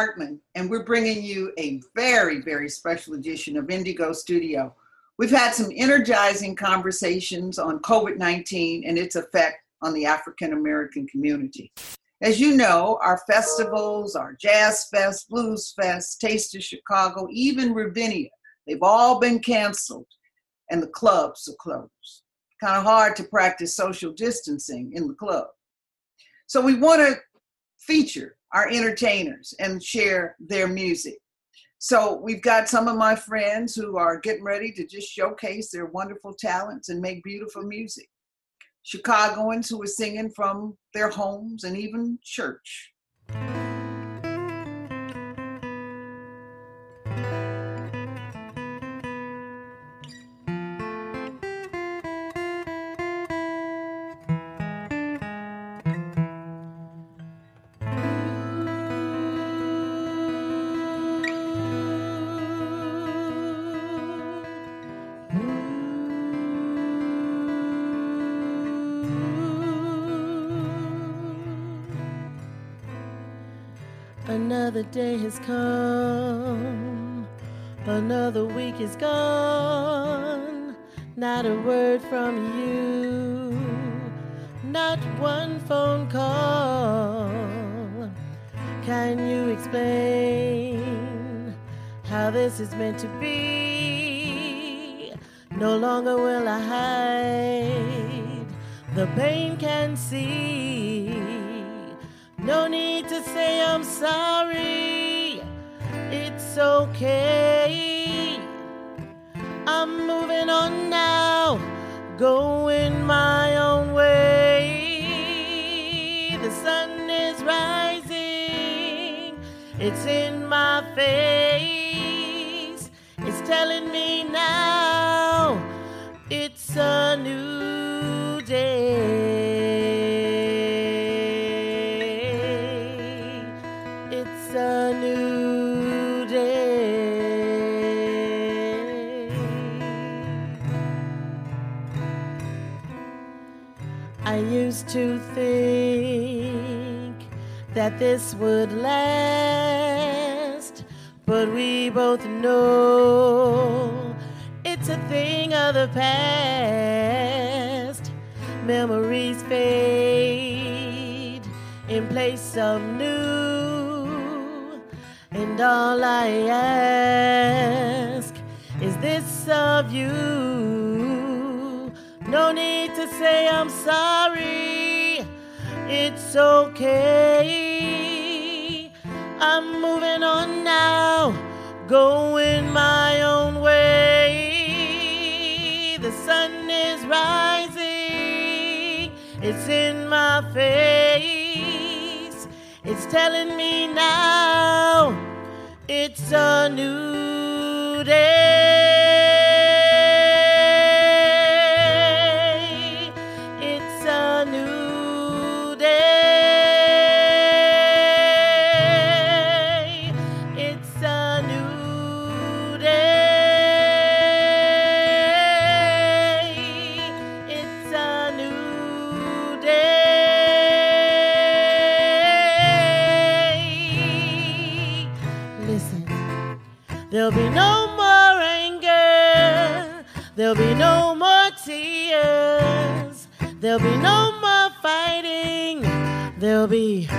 Hartman, and we're bringing you a very, very special edition of Indigo Studio. We've had some energizing conversations on COVID 19 and its effect on the African American community. As you know, our festivals, our Jazz Fest, Blues Fest, Taste of Chicago, even Ravinia, they've all been canceled and the clubs are closed. Kind of hard to practice social distancing in the club. So we want to feature our entertainers and share their music. So we've got some of my friends who are getting ready to just showcase their wonderful talents and make beautiful music. Chicagoans who are singing from their homes and even church. Another day has come, another week is gone. Not a word from you, not one phone call. Can you explain how this is meant to be? No longer will I hide, the pain can see. No need to say I'm sorry. It's okay. I'm moving on now, going my own way. The sun is rising, it's in my face. It's telling me now it's a new this would last, but we both know it's a thing of the past. Memories fade in place of new, and all I ask is this of you. No need to say I'm sorry, it's okay. I'm moving on now, going my own way. The sun is rising, it's in my face. It's telling me now it's a new day. There'll be no more fighting. There'll be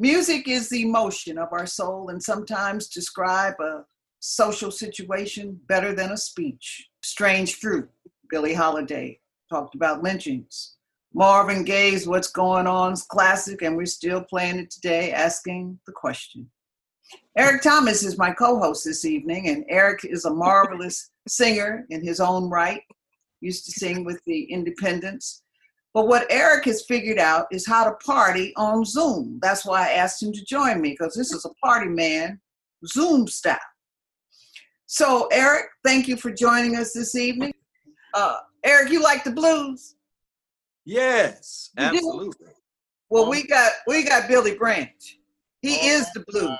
Music is the emotion of our soul and sometimes describe a social situation better than a speech. Strange Fruit, Billie Holiday talked about lynchings. Marvin Gaye's What's Going On is classic, and we're still playing it today, asking the question. Eric Thomas is my co host this evening, and Eric is a marvelous singer in his own right. Used to sing with the Independents. But what Eric has figured out is how to party on Zoom. That's why I asked him to join me, because this is a party man, Zoom style. So, Eric, thank you for joining us this evening. Uh, Eric, you like the blues? Yes, You do? absolutely. Well, we got we got Billy Branch. He is the blues.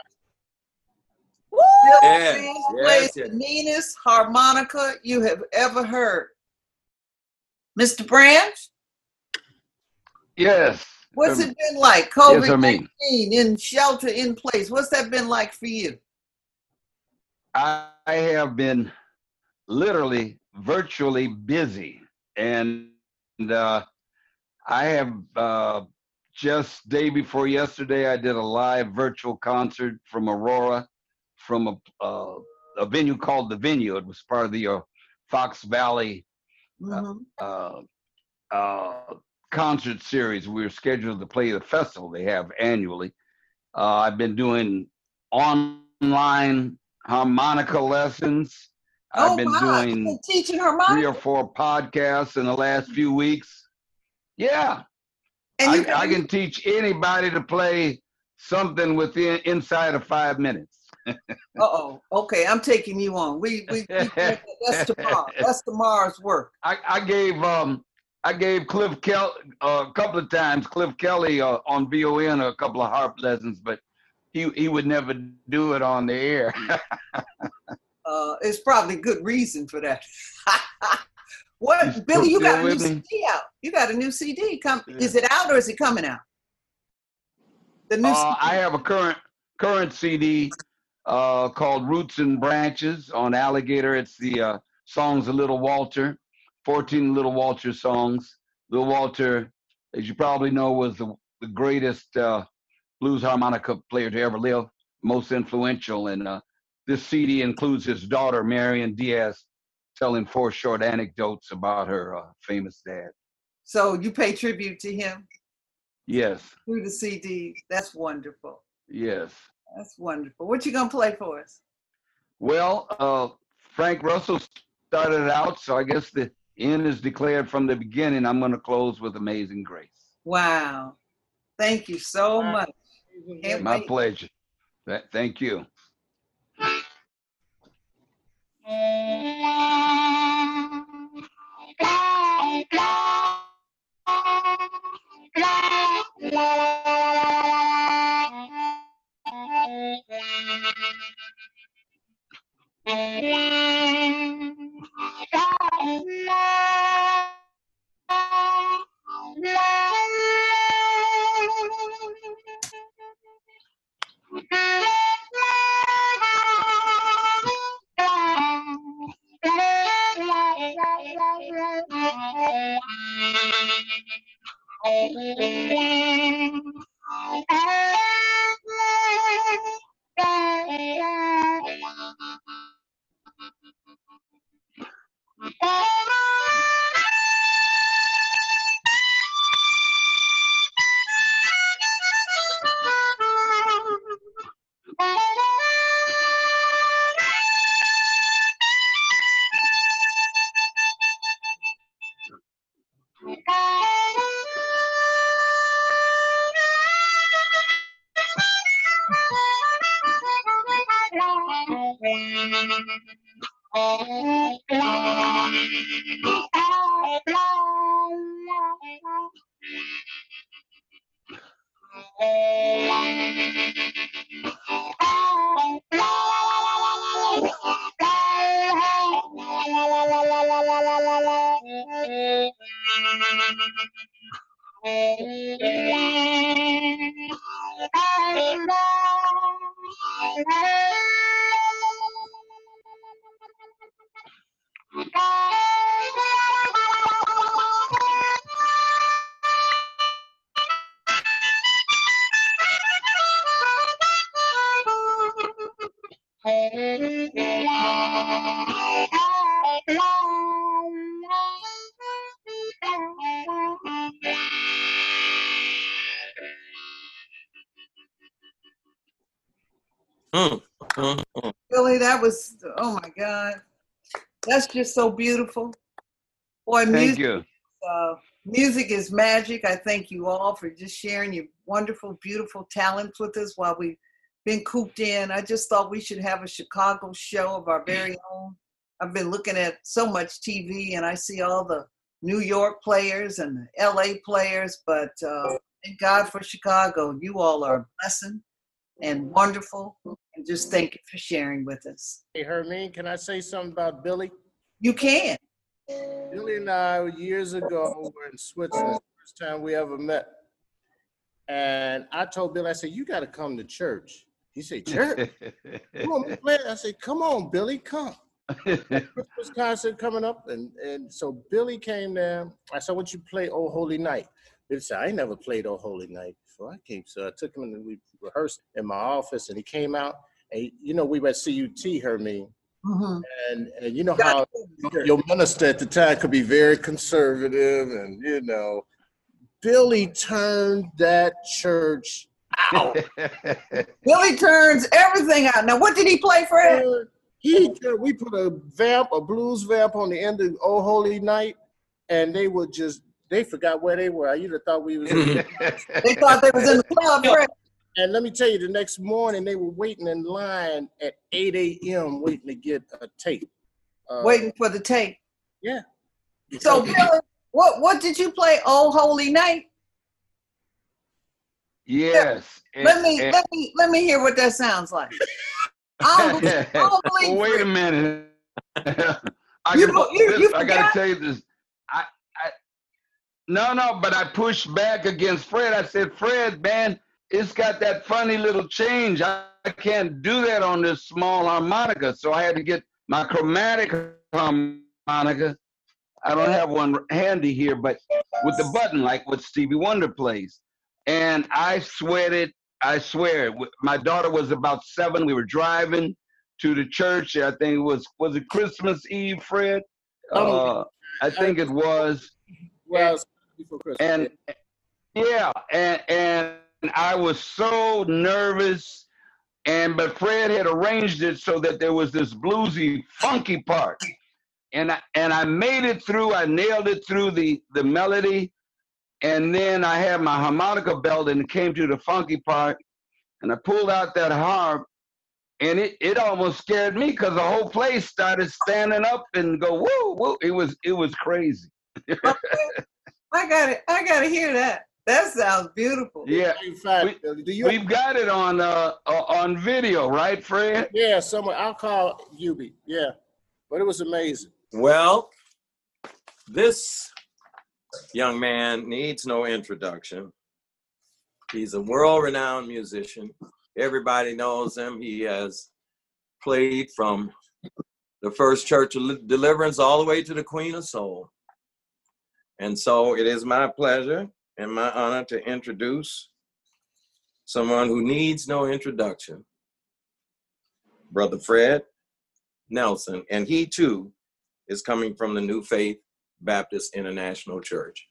Billy Yes, Branch yes, plays yes. the meanest harmonica you have ever heard. Mr. Branch, Yes. what's Um, it been like? Yes, I COVID mean, 19 in shelter in place. What's that been like for you? I have been literally virtually busy, and uh, I have uh, just day before yesterday I did a live virtual concert from Aurora, from a uh, a venue called the Venue. It was part of the uh, Fox Valley Mhm. Concert series. We were scheduled to play the festival they have annually. Uh, I've been doing online harmonica lessons. I've been Oh. You've doing teaching three or four podcasts in the last few weeks. Yeah, I, you I can teach anybody to play something within inside of five minutes. Uh-oh. Okay, I'm taking you on. We we, we that's tomorrow. That's tomorrow's work. I, I gave um I gave Cliff Kelly uh, a couple of times Cliff Kelly uh, on VON a couple of harp lessons, but he he would never do it on the air. Uh, it's probably good reason for that. You what, Billy? You got a new me? CD out. You got a new CD. Come, Yeah. is it out or is it coming out? The new. Uh. I have a current current CD uh, called Roots and Branches on Alligator. It's the uh, songs of Little Walter, 14 Little Walter songs. Little Walter, as you probably know, was the, the greatest uh, blues harmonica player to ever live, most influential. And uh, this CD includes his daughter, Marion Diaz, telling four short anecdotes about her uh, famous dad. So you pay tribute to him Yes, through the CD. That's wonderful. yes. That's wonderful. What you gonna play for us? Well, uh, Frank Russell started out, so I guess the end is declared from the beginning. I'm going to close with Amazing Grace. Wow. Thank you so wow. much. Can't My wait. pleasure. Th- thank you. Mm, mm, mm. Billy, that was oh my God. That's just so beautiful. Boy, Thank music you. uh, music is magic. I thank you all for just sharing your wonderful, beautiful talents with us while we've been cooped in. I just thought we should have a Chicago show of our very own. I've been looking at so much TV and I see all the New York players and the LA players, but uh, thank God for Chicago. You all are a blessing and wonderful. And just thank you for sharing with us. Hey, Hermene, can I say something about Billy? You can. Billy and I, years ago, were in Switzerland, first time we ever met. And I told Billy, I said, you got to come to church. He said, church? Come on, man. I said, come on, Billy, come. Christmas concert coming up. And, and so Billy came there. I said, "What you play Oh Holy Night? Billy said, I ain't never played Oh Holy Night before I came. So I took him and we rehearsed in my office and he came out. And you know, we were at CUT, Hermene. Mhm. And, and you know how your minister at the time could be very conservative and you know billy turned that church out Billy turns everything out. Now, what did he play for? Ed? he turned- we put a vamp a blues vamp on the end of oh holy night and they were just they forgot where they were you'd have thought we was They thought they was in the club. Fred. and let me tell you the next morning they were waiting in line at 8 a.m waiting to get a tape Uh, waiting for the tape. yeah So, Billy, what what did you play? Oh, holy night. Yes. Let me And- let me let me hear what that sounds like. I don't, I don't Wait a minute. I, You go- you- you I gotta tell you this. I, I, no, no, but I pushed back against Fred. I said, Fred, man, it's got that funny little change. I, I can't do that on this small harmonica, so I had to get my chromatic harmonica. I don't have one handy here, but with the button, like what Stevie Wonder plays. And I sweated. I swear, my daughter was about seven. We were driving to the church. I think it was was it Christmas Eve, Fred? Oh. Uh, I think it was. well before Christmas. And yeah, and and I was so nervous. And but Fred had arranged it so that there was this bluesy, funky part, and I and I made it through. I nailed it through the the melody, and then I had my harmonica belt and it came to the funky part, and I pulled out that harp, and it it almost scared me because the whole place started standing up and go woo woo. It was it was crazy. I got it. I got to hear that. That sounds beautiful. Yeah, In fact, we, do you we've got it on uh, uh on video, right, Fred? Yeah, someone I'll call Yubi. Yeah, but it was amazing. Well, this young man needs no introduction. He's a world renowned musician. Everybody knows him. He has played from the first Church of Deliverance all the way to the Queen of Soul. And so it is my pleasure and my honor to introduce someone who needs no introduction, Brother Fred Nelson. And he too is coming from the New Faith Baptist International Church.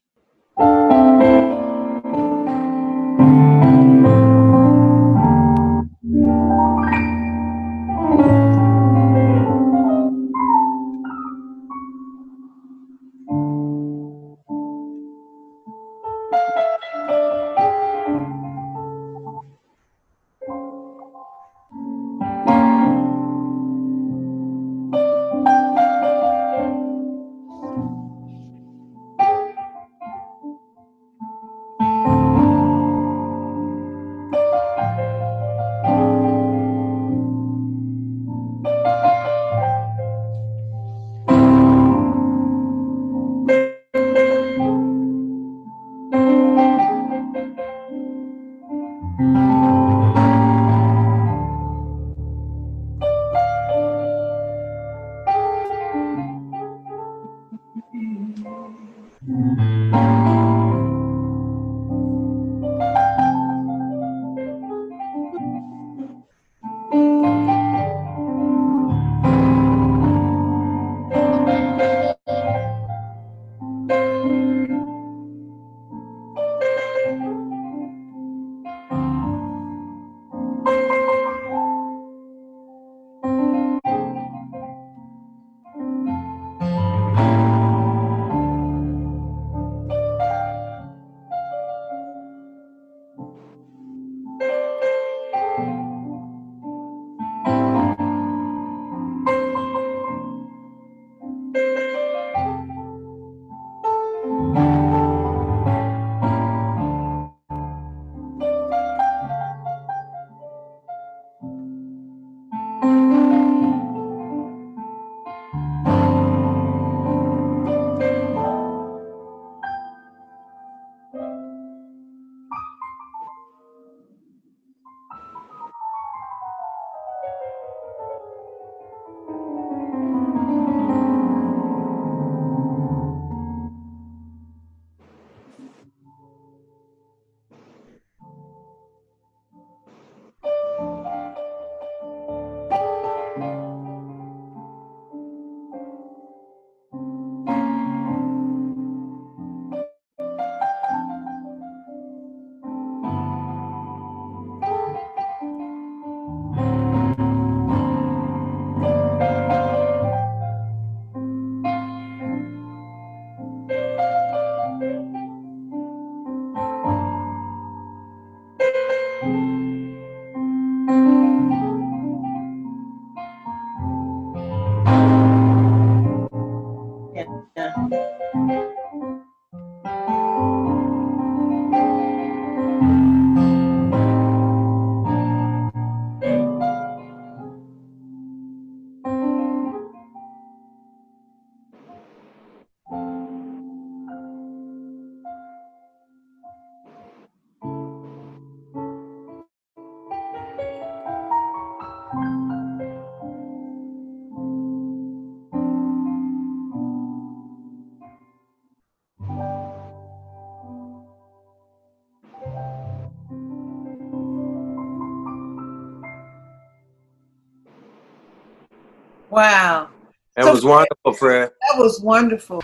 Wow. That So- was wonderful, Fred. That was wonderful.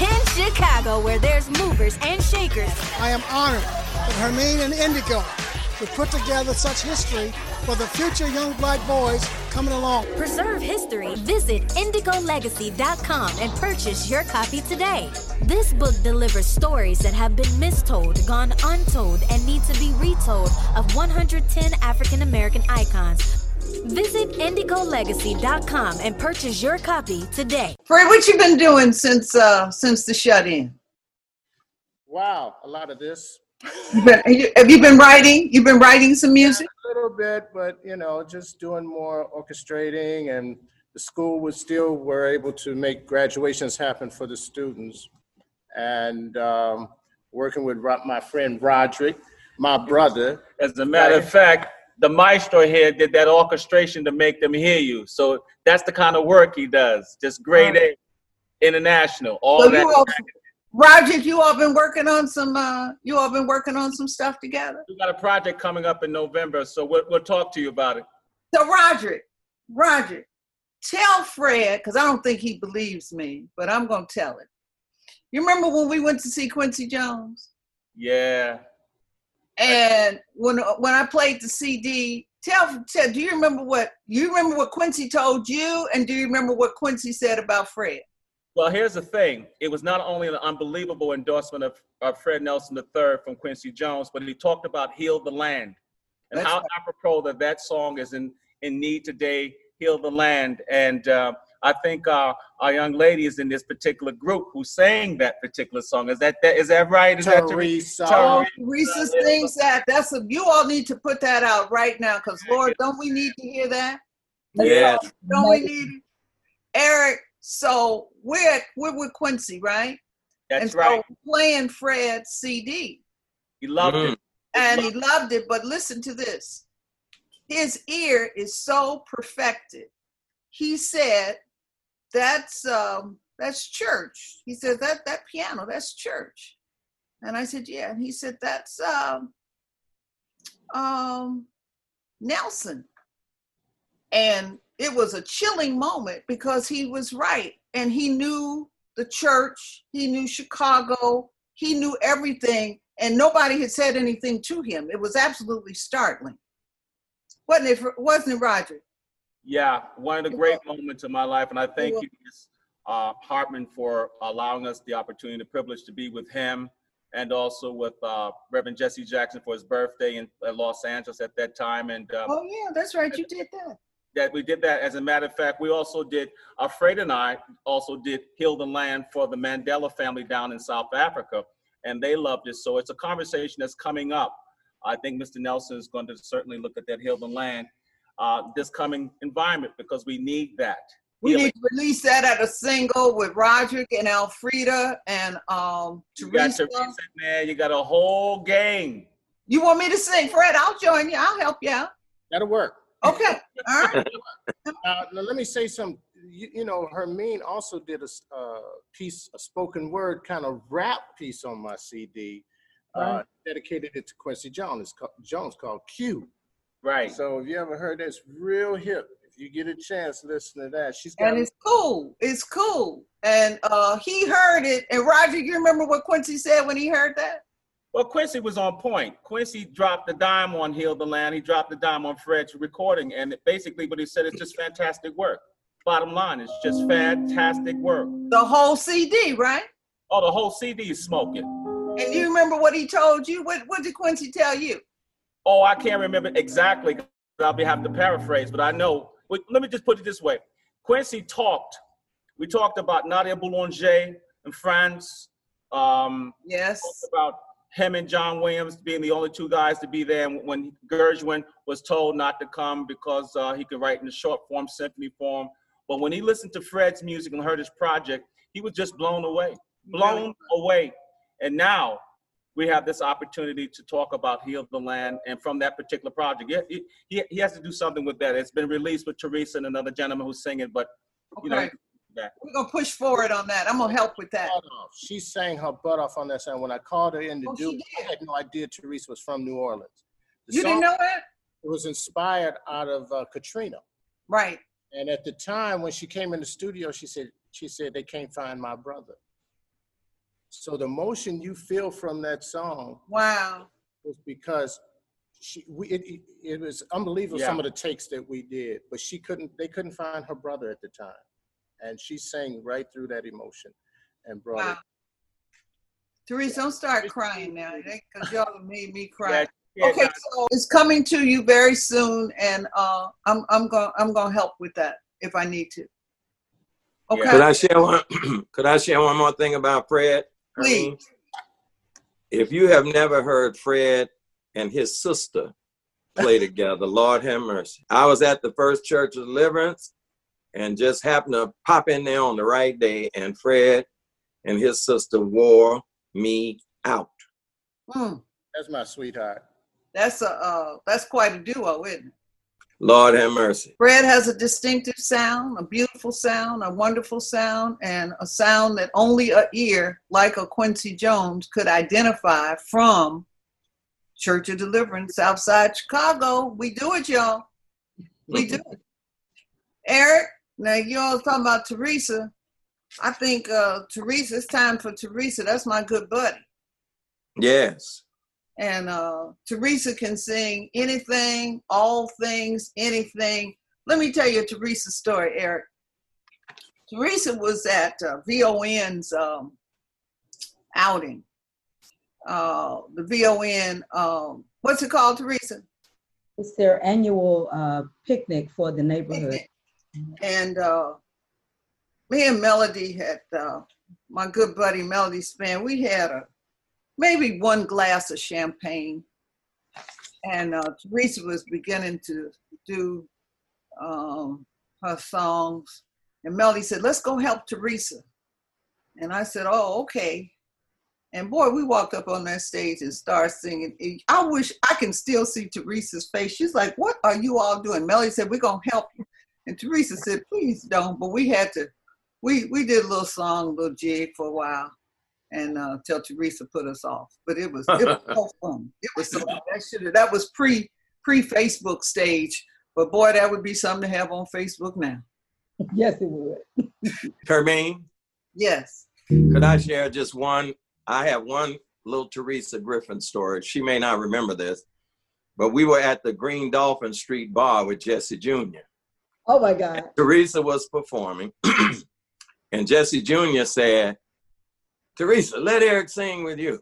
In Chicago, where there's movers and shakers, I am honored that Hermene and Indigo would put together such history for the future young black boys coming along. preserve history. Visit IndigoLegacy.com and purchase your copy today. This book delivers stories that have been mistold, gone untold, and need to be retold of 110 African American icons. Visit IndigoLegacy.com and purchase your copy today. Fred, what you been doing since uh since the shut in? Wow, a lot of this. You been, have you been writing? You've been writing some music? A little bit, but you know, just doing more orchestrating and the school was still were able to make graduations happen for the students. And um, working with my friend Roderick, my brother. As a matter of fact, the maestro here did that orchestration to make them hear you. So that's the kind of work he does. Just grade A, international, all So that. you all, Roger, you all been working on some uh you all been working on some stuff together? We got a project coming up in November, so we'll, we'll talk to you about it. So Roger, Roger, tell Fred, because I don't think he believes me, but I'm gonna tell it. You remember when we went to see Quincy Jones? Yeah. And when when I played the CD, tell, tell do you remember what you remember what Quincy told you, and do you remember what Quincy said about Fred? Well, here's the thing. It was not only an unbelievable endorsement of, of Fred Nelson III from Quincy Jones, but he talked about Heal the Land and That's how right. apropos that that song is in, in need today, Heal the Land. And uh, I think uh, our young lady is in this particular group who sang that particular song. Is that, that is that right? Is that Teresa. Oh, Teresa. Teresa sings that. That's a you all need to put that out right now, because Lord, don't we need to hear that? Yes. Don't we need it? Eric, so we're at, we're with Quincy, right? and That's so right. playing Fred's CD. He loved Mm. it. and he loved it. But listen to this: his ear is so perfected. He said, "That's um, that's church." He said that that piano, that's church. And I said, "Yeah." And he said, "That's um, um, Nelson." And it was a chilling moment because he was right, and he knew the church, he knew Chicago, he knew everything, and nobody had said anything to him. It was absolutely startling. Wasn't it, wasn't it, Roger? Yeah, one of the great moments of my life, and I thank You're Ms. uh, Hartman, for allowing us the opportunity, the privilege to be with him, and also with uh, Reverend Jesse Jackson for his birthday in uh, Los Angeles at that time, and uh, Oh, yeah, that's right. You did that. that we did that. As a matter of fact, we also did. Uh, Fred and I also did "Heal the Land" for the Mandela family down in South Africa, and they loved it. So it's a conversation that's coming up. I think Mr. Nelson is going to certainly look at that "Heal the Land" uh, this coming environment because we need that. We Healing. need to release that at a single with Roderick and Alfreda and um, You got Teresa. Teresa in there. You got a whole gang. You want me to sing, Fred? I'll join you. I'll help you out. That'll work. Okay. All right. Uh, now let me say some. You, you know, Hermene also did a uh, piece, a spoken word kind of rap piece on my CD. Uh, Right. dedicated it to Quincy Jones. It's called, Jones called Q. Right. So if you ever heard that's real hip. If you get a chance, listen to that. She's got And it's cool. It's cool. And uh, he heard it. And Roger, you remember what Quincy said when he heard that? Well, Quincy was on point. Quincy dropped the dime on Heal the Land. He dropped the dime on Fred's recording. And basically, what he said is just fantastic work. Bottom line, it's just fantastic work. The whole CD, right? Oh, the whole CD is smoking. And you remember what he told you? What, what did Quincy tell you? Oh, I can't remember exactly. I'll be having to paraphrase, but I know. wait, Let me just put it this way. Quincy talked. We talked about Nadia Boulanger in France. Um, Yes. talked about him and John Williams being the only two guys to be there. And when Gershwin was told not to come because uh, he could write in the short form symphony form. But when he listened to Fred's music and heard his project, he was just blown away, blown away. And now we have this opportunity to talk about Heal the Land and from that particular project. He, he, he has to do something with that. It's been released with Teresa and another gentleman who's singing, but you know, Okay. that. We're going to push forward on that. I'm going to help with that. She sang her butt off on that song. When I called her in to Oh, do it, I had no idea Teresa was from New Orleans. The You didn't know that? It was inspired out of uh, Katrina. Right. And at the time when she came in the studio, she said, she said they can't find my brother. So the emotion you feel from that song Wow. was because she we it, it, it was unbelievable some of the takes that we did, but she couldn't they couldn't find her brother at the time. And she sang right through that emotion and brought Wow. it. Teresa, don't start crying now, because y'all made me cry. Yeah, yeah, Okay, so it's coming to you very soon, and uh, I'm I'm gonna I'm going to help with that if I need to. Okay. Could I share one? could I share one more thing about Fred? I Please. mean, if you have never heard Fred and his sister play together, Lord have mercy. I was at the First Church of Deliverance and just happened to pop in there on the right day, and Fred and his sister wore me out. Hmm. That's my sweetheart. That's a uh, that's quite a duo, isn't it? Lord have mercy. Fred has a distinctive sound, a beautiful sound, a wonderful sound, and a sound that only a ear like a Quincy Jones could identify from Church of Deliverance outside Chicago. We do it, y'all. We do it. Eric, now you all talking about Teresa. I think uh, Teresa, it's time for Teresa. That's my good buddy. Yes. And uh, Teresa can sing anything, all things, anything. Let me tell you Teresa's story, Eric. Teresa was at uh, VON's um, outing. Uh, the VON, um, what's it called, Teresa? It's their annual uh, picnic for the neighborhood. And uh, me and Melody had, uh, my good buddy Melody Spann, we had a maybe one glass of champagne. And uh, Teresa was beginning to do um, her songs. And Melody said, let's go help Teresa. And I said, oh, okay. And boy, we walked up on that stage and started singing. I wish I can still see Teresa's face. She's like, what are you all doing? Melody said, we're going to help you. And Teresa said, please don't. But we had to, we, we did a little song, a little jig for a while and uh, till Teresa put us off. But it was it was so fun. It was so that should that was pre pre Facebook stage. But boy, that would be something to have on Facebook now. Yes, it would. Hermene, Yes. could I share just one? I have one little Teresa Griffin story. She may not remember this, but we were at the Green Dolphin Street Bar with Jesse Jr. Oh my God. Teresa was performing, and Jesse Jr. said, Teresa, let Eric sing with you.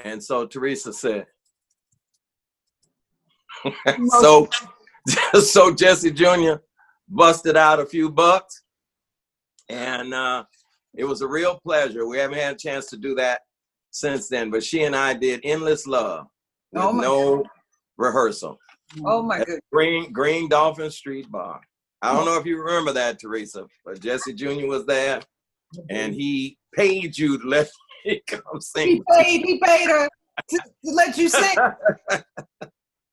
And so Teresa said, so, so Jesse Jr. busted out a few bucks, and uh, it was a real pleasure. We haven't had a chance to do that since then, but she and I did "Endless Love" with Oh no rehearsal. Oh my goodness. Green Green Dolphin Street Bar. I don't know if you remember that, Teresa, but Jesse Jr. was there, and he paid you to let me come sing. He paid he paid her to, to let you sing.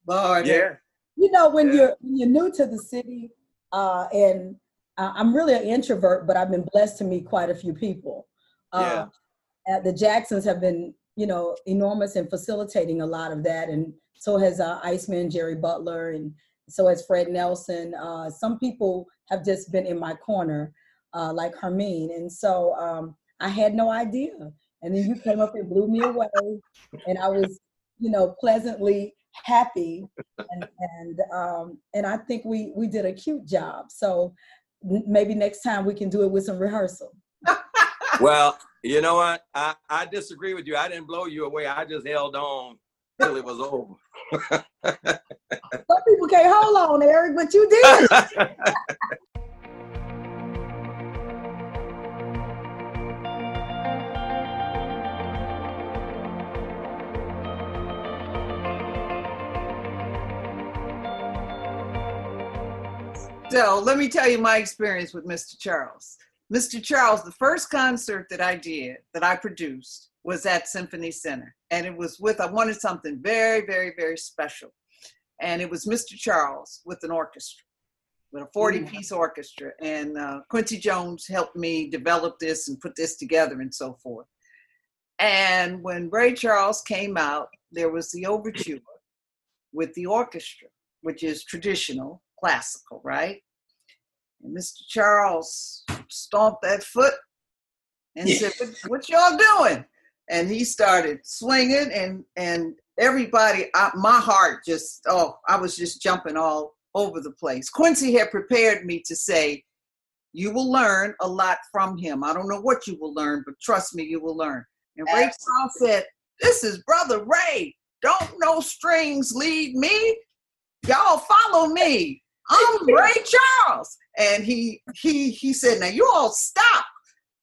Lord. Yeah. You know, when Yeah. you're when you're new to the city, uh, and uh, I'm really an introvert, but I've been blessed to meet quite a few people. Uh, uh, the Jacksons have been, you know, enormous in facilitating a lot of that, and so has uh, Iceman Jerry Butler, and so has Fred Nelson. Uh, some people have just been in my corner, uh, like Hermene, and so um, I had no idea. And then you came up and blew me away, and I was, you know, pleasantly happy and and um and I think we we did a cute job. So maybe next time we can do it with some rehearsal. Well, you know what? I, I disagree with you. I didn't blow you away. I just held on till it was over. Some people can't hold on, Eric, but you did. So let me tell you my experience with Mr. Charles. Mr. Charles, the first concert that I did, that I produced, was at Symphony Center. And it was with, I wanted something very, very, very special. And it was Mr. Charles with an orchestra, with a 40 piece orchestra. And uh, Quincy Jones helped me develop this and put this together and so forth. And when Ray Charles came out, there was the overture with the orchestra, which is traditional, classical, right? And Mr. Charles stomped that foot and said, what, what y'all doing? And he started swinging and, and everybody, I, my heart just, oh, I was just jumping all over the place. Quincy had prepared me to say, you will learn a lot from him. I don't know what you will learn, but trust me, you will learn. And Ray Charles said, This is Brother Ray. Don't no strings lead me. Y'all follow me. I'm Ray Charles. And he he he said, Now you all stop.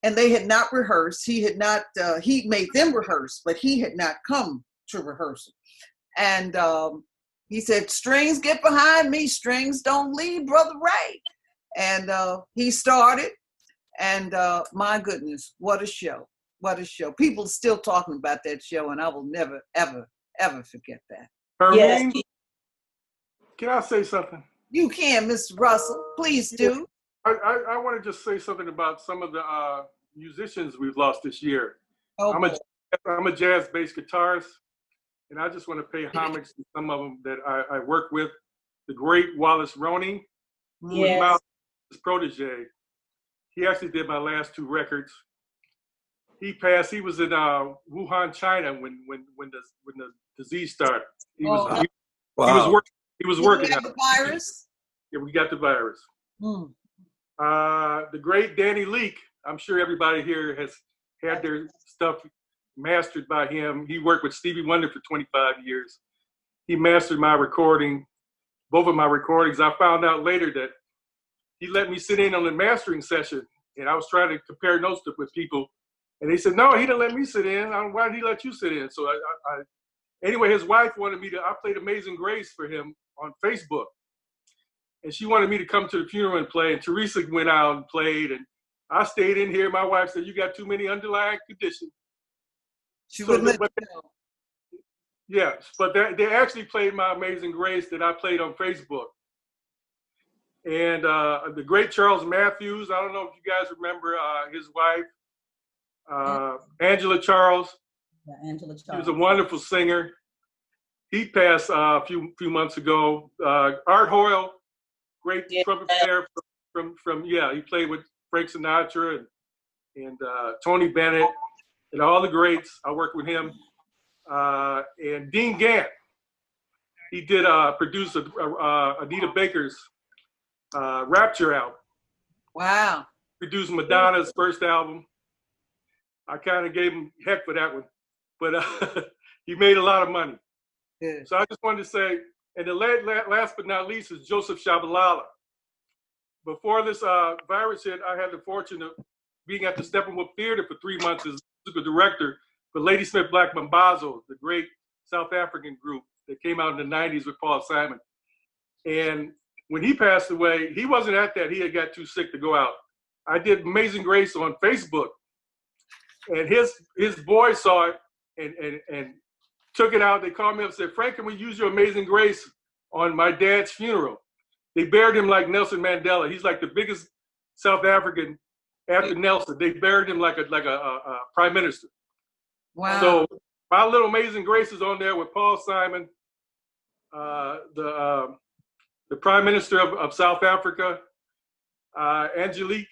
And they had not rehearsed. He had not uh, he made them rehearse, but he had not come to rehearsal. And um, he said, Strings get behind me, strings don't lead, Brother Ray and uh, he started and uh, my goodness what a show what a show people are still talking about that show and i will never ever ever forget that Hermene, yes. can i say something you can mr russell please do i, I, I want to just say something about some of the uh, musicians we've lost this year oh, i'm a i'm a jazz bass guitarist and i just want to pay homage to some of them that i, I work with the great wallace roney yes his protege. He actually did my last two records. He passed. He was in uh, Wuhan, China, when when when the when the disease started. He was oh, he, wow. he, was working. He was working. the virus. Yeah, we got the virus. Hmm. Uh, the great Danny Leake. I'm sure everybody here has had their stuff mastered by him. He worked with Stevie Wonder for 25 years. He mastered my recording, both of my recordings. I found out later that he let me sit in on the mastering session, and I was trying to compare notes with people, and they said, "No, he didn't let me sit in. Why did he let you sit in?" So I, I, I anyway, his wife wanted me to. I played Amazing Grace for him on Facebook, and she wanted me to come to the funeral and play. And Teresa went out and played, and I stayed in here. My wife said, "You got too many underlying conditions." She so, would but, Yes, but they, they actually played my Amazing Grace that I played on Facebook and uh, the great Charles Matthews. I don't know if you guys remember uh, his wife, uh, Angela Charles. Yeah, Angela Charles. He was a wonderful singer. He passed uh, a few few months ago. Uh, Art Hoyle, great yeah. trumpet player from, from, from yeah, he played with Frank Sinatra and and uh, Tony Bennett and all the greats. I worked with him. and Dean Gant, he did uh, produce a, Anita Baker's uh, Rapture album. Wow. Produced Madonna's first album. I kind of gave him heck for that one, but uh, he made a lot of money. So I just wanted to say, and the last but not least is Joseph Shabalala. Before this uh, virus hit, I had the fortune of being at the Steppenwolf Theater for three months as musical director for Ladysmith Black Mambazo, the great South African group that came out in the 90s with Paul Simon. And when he passed away, he wasn't at that. He had got too sick to go out. I did Amazing Grace on Facebook, and his his boys saw it and and and took it out. They called me up and said, "Frank, can we use your Amazing Grace on my dad's funeral?" They buried him like Nelson Mandela. He's like the biggest South African after Nelson. They buried him like a like a, a, a prime minister. Wow. So my little Amazing Grace is on there with Paul Simon, uh, the uh, the Prime Minister of, of South Africa, uh, Angelique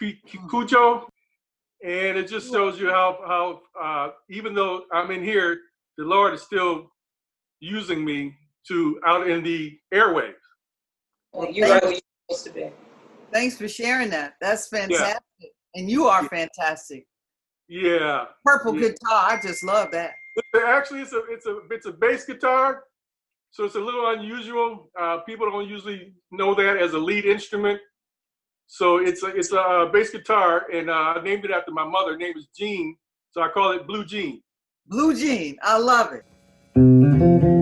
Kidjo, and it just shows you how how uh, even though I'm in here, the Lord is still using me to out in the airwaves. Well, you're where you're supposed to be. Thanks for sharing that. That's fantastic, yeah. and you are fantastic. Yeah. Purple yeah. guitar, I just love that. Actually, it's a it's a it's a bass guitar, so it's a little unusual. Uh, people don't usually know that as a lead instrument. So it's a, it's a uh, bass guitar, and uh, I named it after my mother. Her name is Jean, so I call it Blue Jean. Blue Jean, I love it.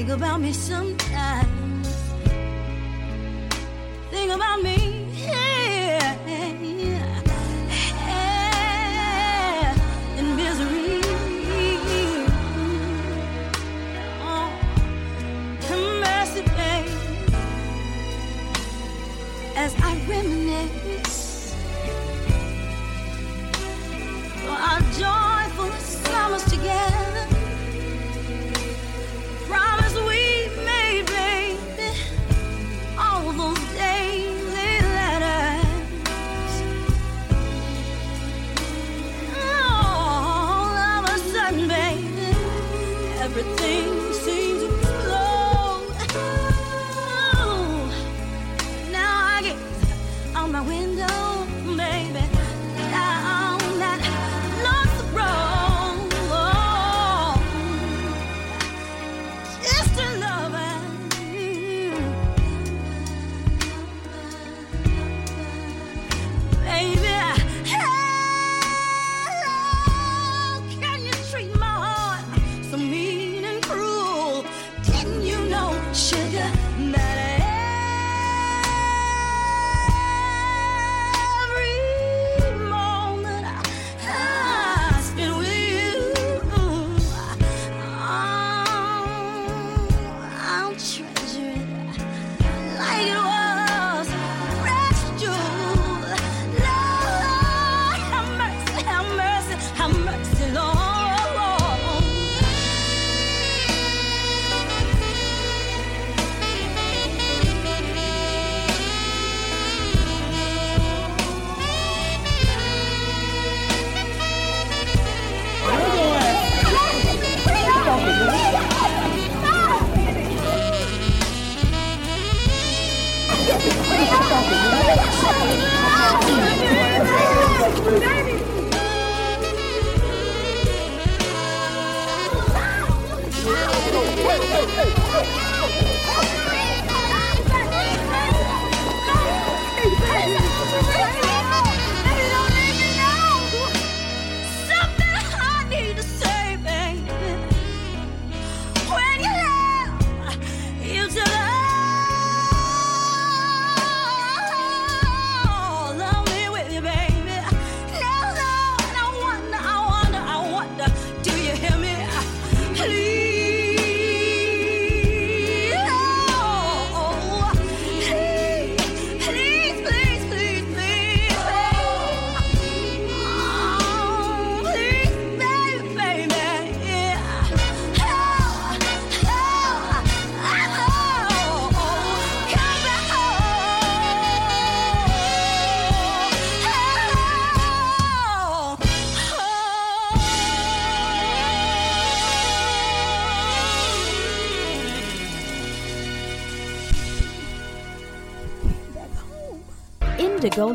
Think about me sometimes. Think about me.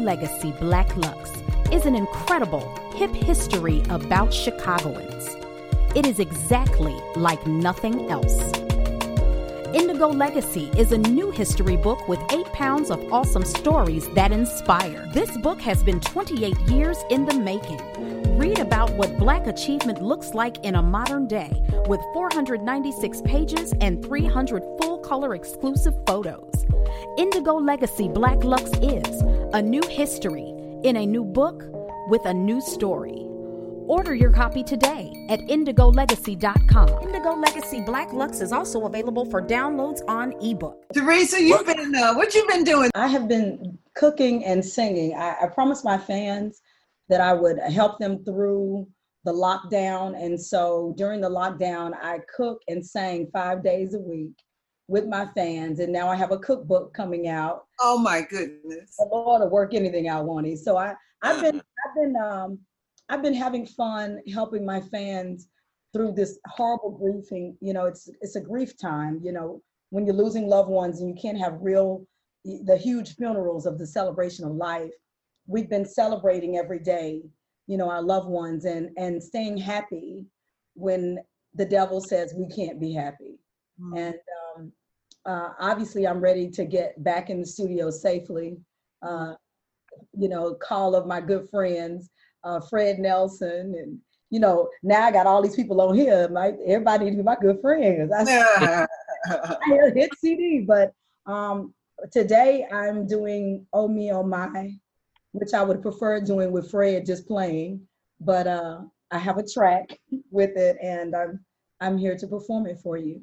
Legacy Black Lux is an incredible hip history about Chicagoans. It is exactly like nothing else. Indigo Legacy is a new history book with eight pounds of awesome stories that inspire. This book has been 28 years in the making. Read about what Black achievement looks like in a modern day with 496 pages and 300 full color exclusive photos. Indigo Legacy Black Lux is a new history in a new book with a new story. Order your copy today at indigolegacy.com. Indigo Legacy Black Lux is also available for downloads on ebook. Teresa, you've been uh, what you've been doing? I have been cooking and singing. I, I promised my fans that I would help them through the lockdown, and so during the lockdown, I cook and sang five days a week with my fans, and now I have a cookbook coming out. Oh my goodness! The Lord will work anything out, Wani. So I, I've been, I've been, um, I've been having fun helping my fans through this horrible grieving. You know, it's it's a grief time. You know, when you're losing loved ones and you can't have real, the huge funerals of the celebration of life. We've been celebrating every day. You know, our loved ones and and staying happy when the devil says we can't be happy. Mm. And um, uh, obviously, I'm ready to get back in the studio safely. Uh, you know, call of my good friends uh, Fred Nelson, and you know, now I got all these people on here. My everybody needs to be my good friends. I, I hit CD, but um, today I'm doing "Oh Me Oh My," which I would prefer doing with Fred just playing, but uh, I have a track with it, and I'm I'm here to perform it for you.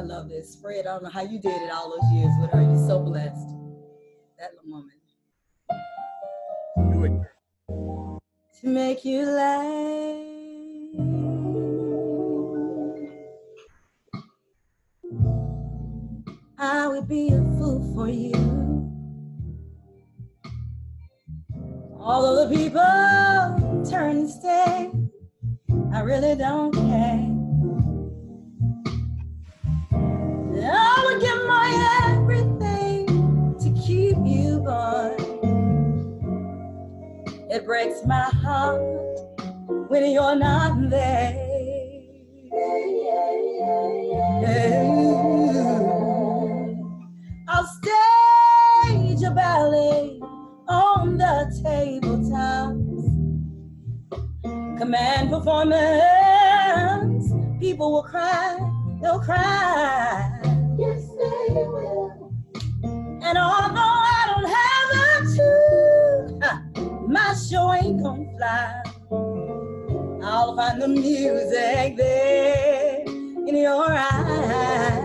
I love this. Fred, I don't know how you did it all those years with her. You're so blessed. That little woman. Do it. To make you laugh. I would be a fool for you. All of the people turn and stay. I really don't care. Breaks my heart when you're not there. I'll stage a ballet on the tabletops. Command performance, people will cry, they'll cry. Yes, they will. And although show ain't gonna fly. I'll find the music there in your eyes.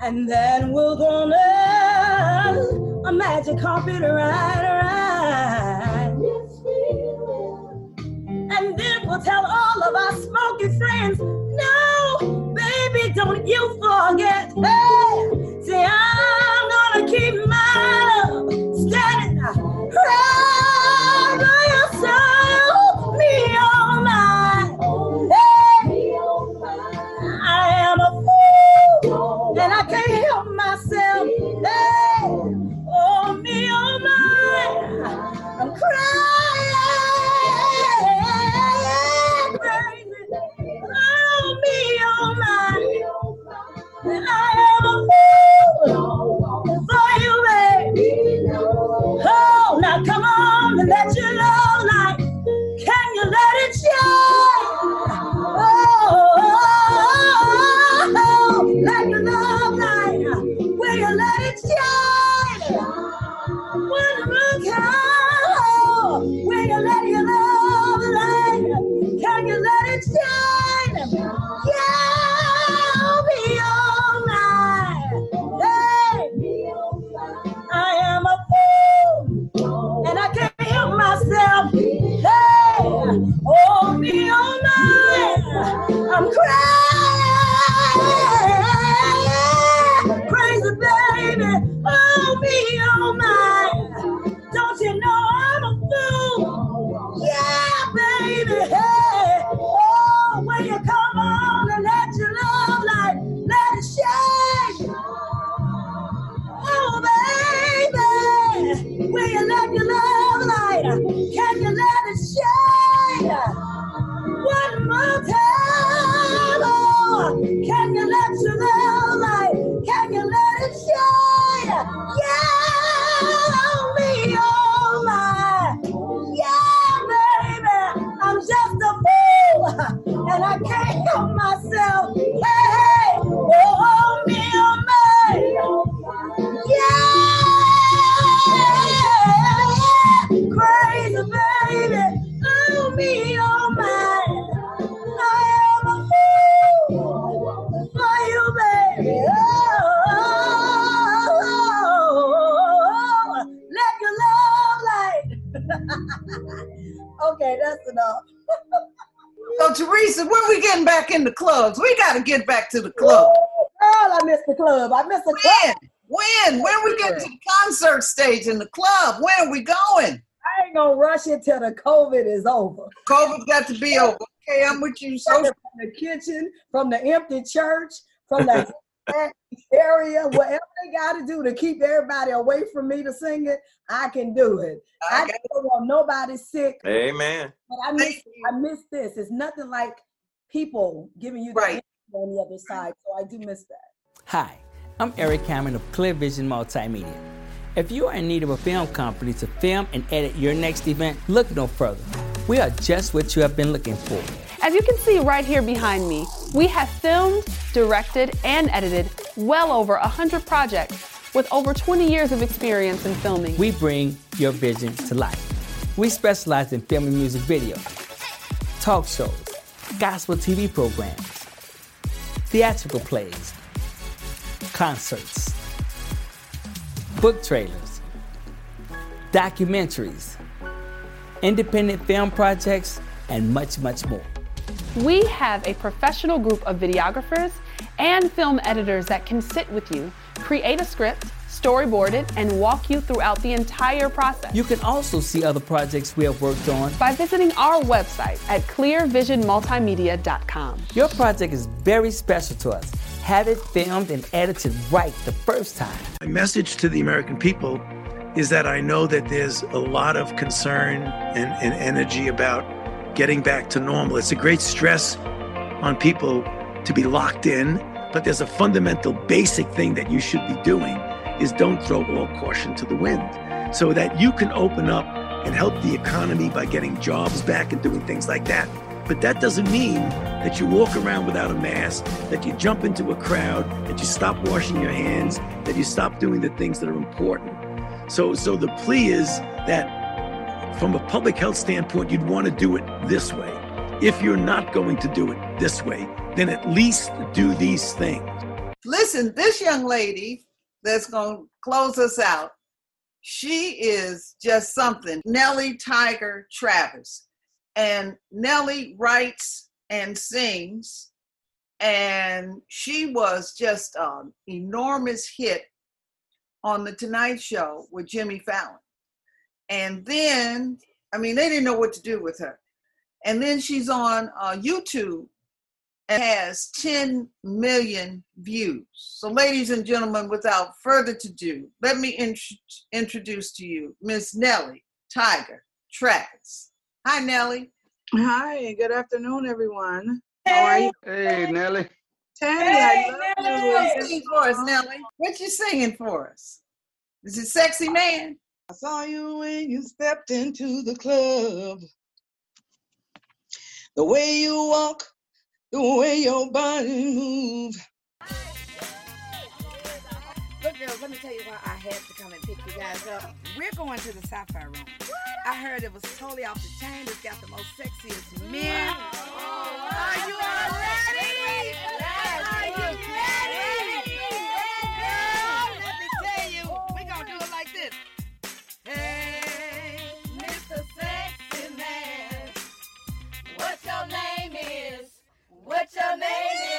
And then we're gonna a magic carpet ride, ride. Yes, we will. And then we'll tell all of our smoky friends, no, baby, don't you forget. Hey, club. I missed the club. When? When we get to the concert stage in the club? When are we going? I ain't gonna rush it till the COVID is over. COVID's got to be over. Okay, I'm with you. So from the kitchen, from the empty church, from the area, whatever they got to do to keep everybody away from me to sing it, I can do it. I, just don't want nobody sick. Amen. But I miss, I miss this. It's nothing like people giving you the right. on the other side. So I do miss that. Hi, I'm Eric Cameron of Clear Vision Multimedia. If you are in need of a film company to film and edit your next event, look no further. We are just what you have been looking for. As you can see right here behind me, we have filmed, directed, and edited well over 100 projects with over 20 years of experience in filming. We bring your vision to life. We specialize in filming music videos, talk shows, gospel TV programs, theatrical plays, concerts, book trailers, documentaries, independent film projects, and much, much more. We have a professional group of videographers and film editors that can sit with you, create a script, storyboard it, and walk you throughout the entire process. You can also see other projects we have worked on by visiting our website at clearvisionmultimedia.com. Your project is very special to us. Have it filmed and edited right the first time. My message to the American people is that I know that there's a lot of concern and, and energy about getting back to normal. It's a great stress on people to be locked in, but there's a fundamental basic thing that you should be doing is don't throw all caution to the wind so that you can open up and help the economy by getting jobs back and doing things like that. But that doesn't mean that you walk around without a mask, that you jump into a crowd, that you stop washing your hands, that you stop doing the things that are important. So, so the plea is that from a public health standpoint, you'd want to do it this way. If you're not going to do it this way, then at least do these things. Listen, this young lady that's going to close us out, she is just something. Nellie Tiger Travis. And Nellie writes and sings, and she was just an enormous hit on The Tonight Show with Jimmy Fallon. And then, I mean, they didn't know what to do with her. And then she's on uh, YouTube and has 10 million views. So, ladies and gentlemen, without further ado, let me int- introduce to you Miss Nellie Tiger Travis. Hi, Nellie. Hi, good afternoon, everyone. How are you? Hey, Nellie. Tammy, Hey, I love Nellie. you. Sing for us, Nellie. What you singing for us? This is it Sexy Man? I saw you when you stepped into the club. The way you walk, the way your body move. Look, girls, let me tell you why I had to come and pick you guys up. We're going to the Sapphire Room. I heard it was totally off the chain. It's got the most sexiest men. Are you all ready? Are you ready? Girl, let me tell you, we're going to do it like this. Hey, Mr. Sexy Man, what your name is? What your name is?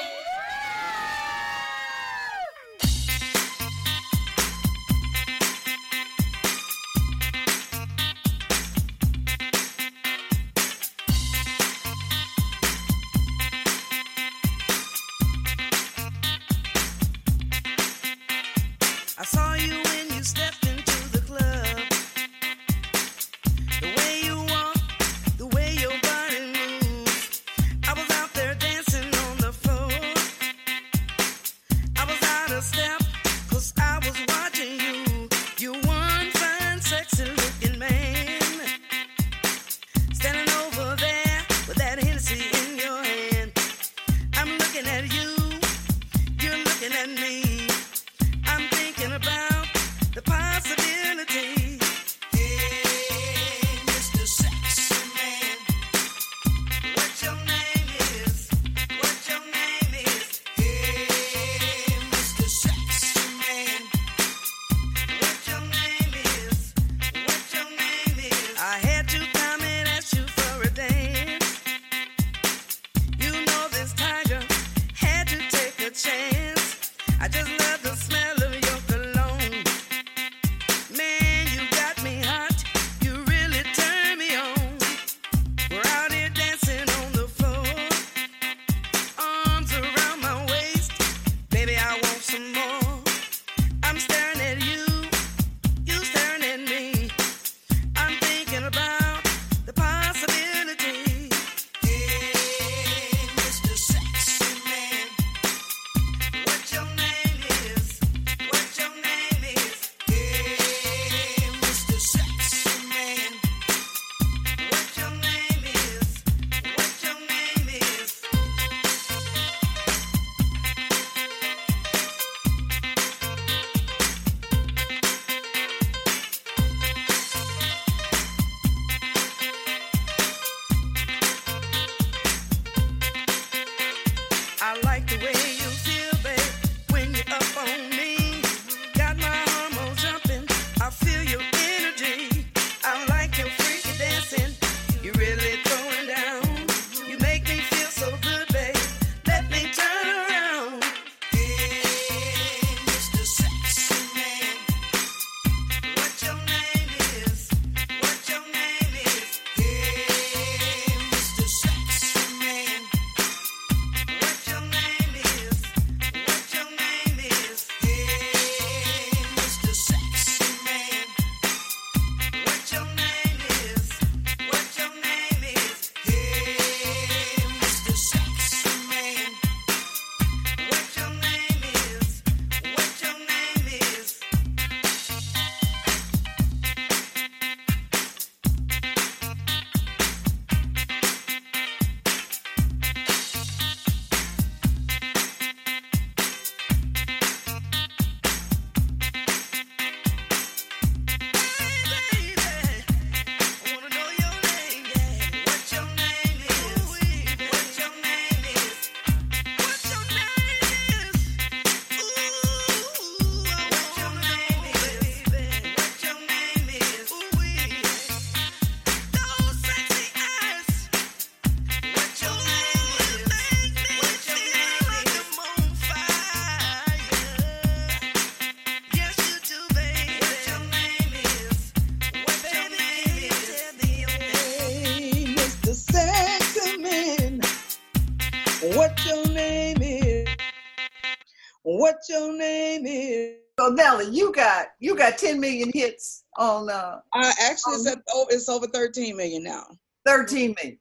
Got 10 million hits on uh Uh, actually, it's, at, oh, it's over 13 million now. 13 million.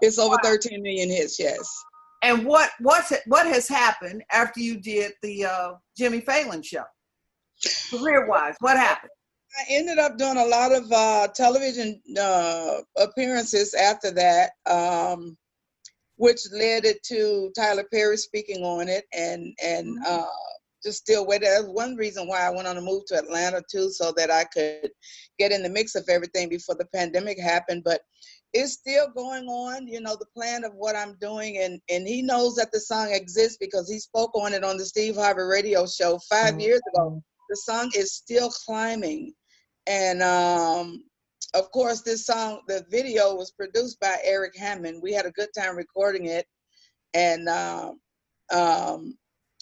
It's over 13 million hits, yes. And what what's it, what has happened after you did the uh, Jimmy Fallon show? Career wise, what happened? I ended up doing a lot of uh, television uh, appearances after that, um, which led it to Tyler Perry speaking on it, and and uh, just still waiting. That's one reason why I went on a move to Atlanta too, so that I could get in the mix of everything before the pandemic happened. But it's still going on, you know, the plan of what I'm doing, and and he knows that the song exists because he spoke on it on the Steve Harvey Radio show 5 years ago. The song is still climbing, and um, of course, this song, the video was produced by Eric Hammond. We had a good time recording it, and um, um,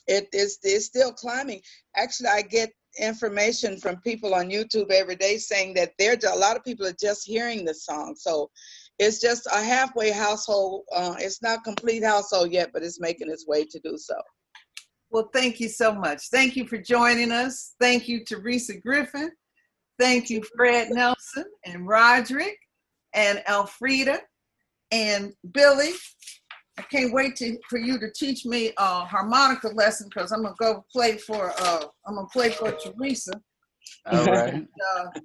it is it's still climbing. Actually, I get information from people on YouTube every day saying that there a lot of people are just hearing the song. So it's just a halfway household. Uh, it's not complete household yet, but it's making its way to do so. Well, thank you so much. Thank you for joining us. Thank you, Teresa Griffin. Thank you, Fred Nelson and Roderick and Elfrida and Billy. I can't wait to, for you to teach me a harmonica lesson because I'm gonna go play for uh, I'm gonna play for Teresa. All right. And,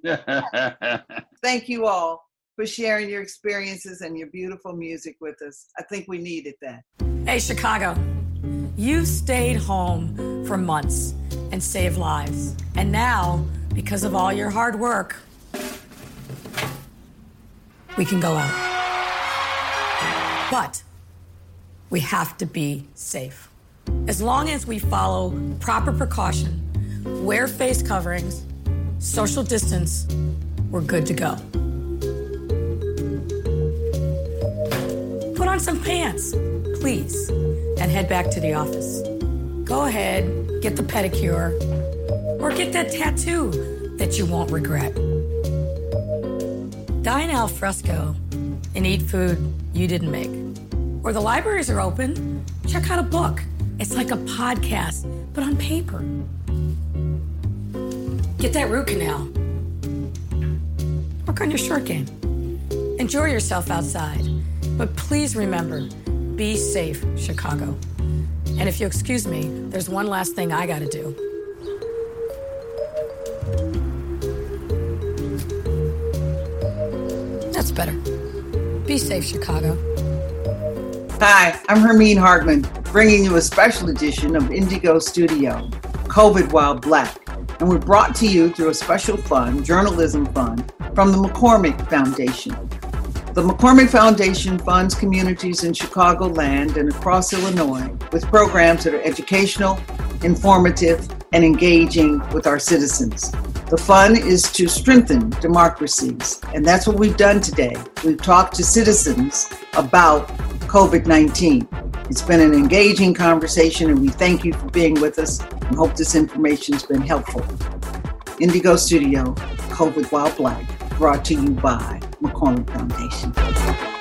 uh, thank you all for sharing your experiences and your beautiful music with us. I think we needed that. Hey, Chicago, you stayed home for months and saved lives. And now, because of all your hard work, we can go out. But we have to be safe. As long as we follow proper precaution, wear face coverings, social distance, we're good to go. Put on some pants, please, and head back to the office. Go ahead, get the pedicure, or get that tattoo that you won't regret. Dine al fresco and eat food you didn't make. Or the libraries are open, check out a book. It's like a podcast, but on paper. Get that root canal. Work on your short game. Enjoy yourself outside. But please remember be safe, Chicago. And if you'll excuse me, there's one last thing I gotta do. That's better. Be safe, Chicago. Hi, I'm Hermene Hartman, bringing you a special edition of Indigo Studio, COVID While Black. And we're brought to you through a special fund, journalism fund, from the McCormick Foundation. The McCormick Foundation funds communities in Chicagoland and across Illinois with programs that are educational, informative, and engaging with our citizens. The fun is to strengthen democracies, and that's what we've done today. We've talked to citizens about COVID 19. It's been an engaging conversation, and we thank you for being with us and hope this information has been helpful. Indigo Studio, COVID While Black, brought to you by McCormick Foundation.